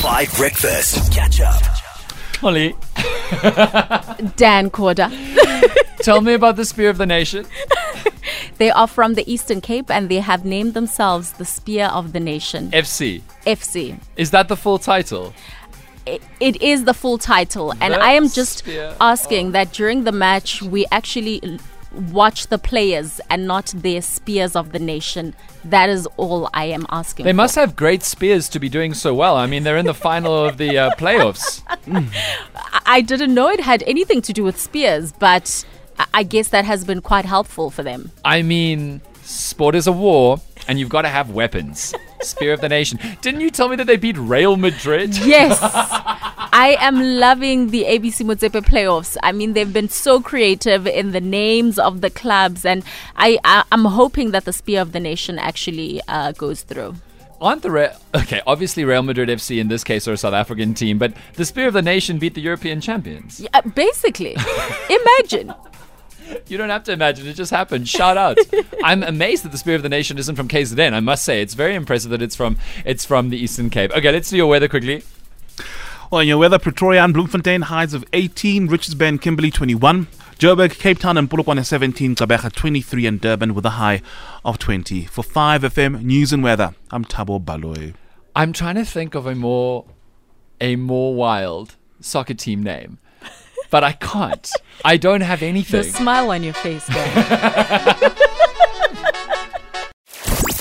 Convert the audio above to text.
Five Breakfast. Catch up. Xoli, Dan Corder. tell me about the Spear of the Nation. They are from the Eastern Cape and they have named themselves the Spear of the Nation, FC. FC. Is that the full title? It, it is the full title, and The I am just Spear asking that during the match we actually l- watch the players and not their spears of the nation. That is all I am asking. They for. must have great spears to be doing so well. I mean, they're in the final of the uh, playoffs. I- didn't know it had anything to do with spears, but I guess that has been quite helpful for them. I mean, sport is a war, and you've got to have weapons. Spear of the Nation. Didn't you tell me that they beat Real Madrid? Yes. I am loving the ABC Motsepe playoffs. I mean, they've been so creative in the names of the clubs, and I, I I'm hoping that the Spear of the Nation actually uh, goes through. Aren't the Re- okay? Obviously, Real Madrid FC in this case are a South African team, but the Spear of the Nation beat the European champions. Yeah, basically, imagine. You don't have to imagine; it just happened. Shout out! I'm amazed that the Spear of the Nation isn't from KZN. I must say, it's very impressive that it's from it's from the Eastern Cape. Okay, let's do your weather quickly. Well, in your weather, Pretoria and Bloemfontein highs of 18, Richards Bay and Kimberley 21, Joburg, Cape Town and Polokwane 17, Gqeberha 23 and Durban with a high of 20. For 5FM News and Weather, I'm Tabo Baloy. I'm trying to think of a more a more wild soccer team name, but I can't. I don't have anything. The smile on your face, Dan.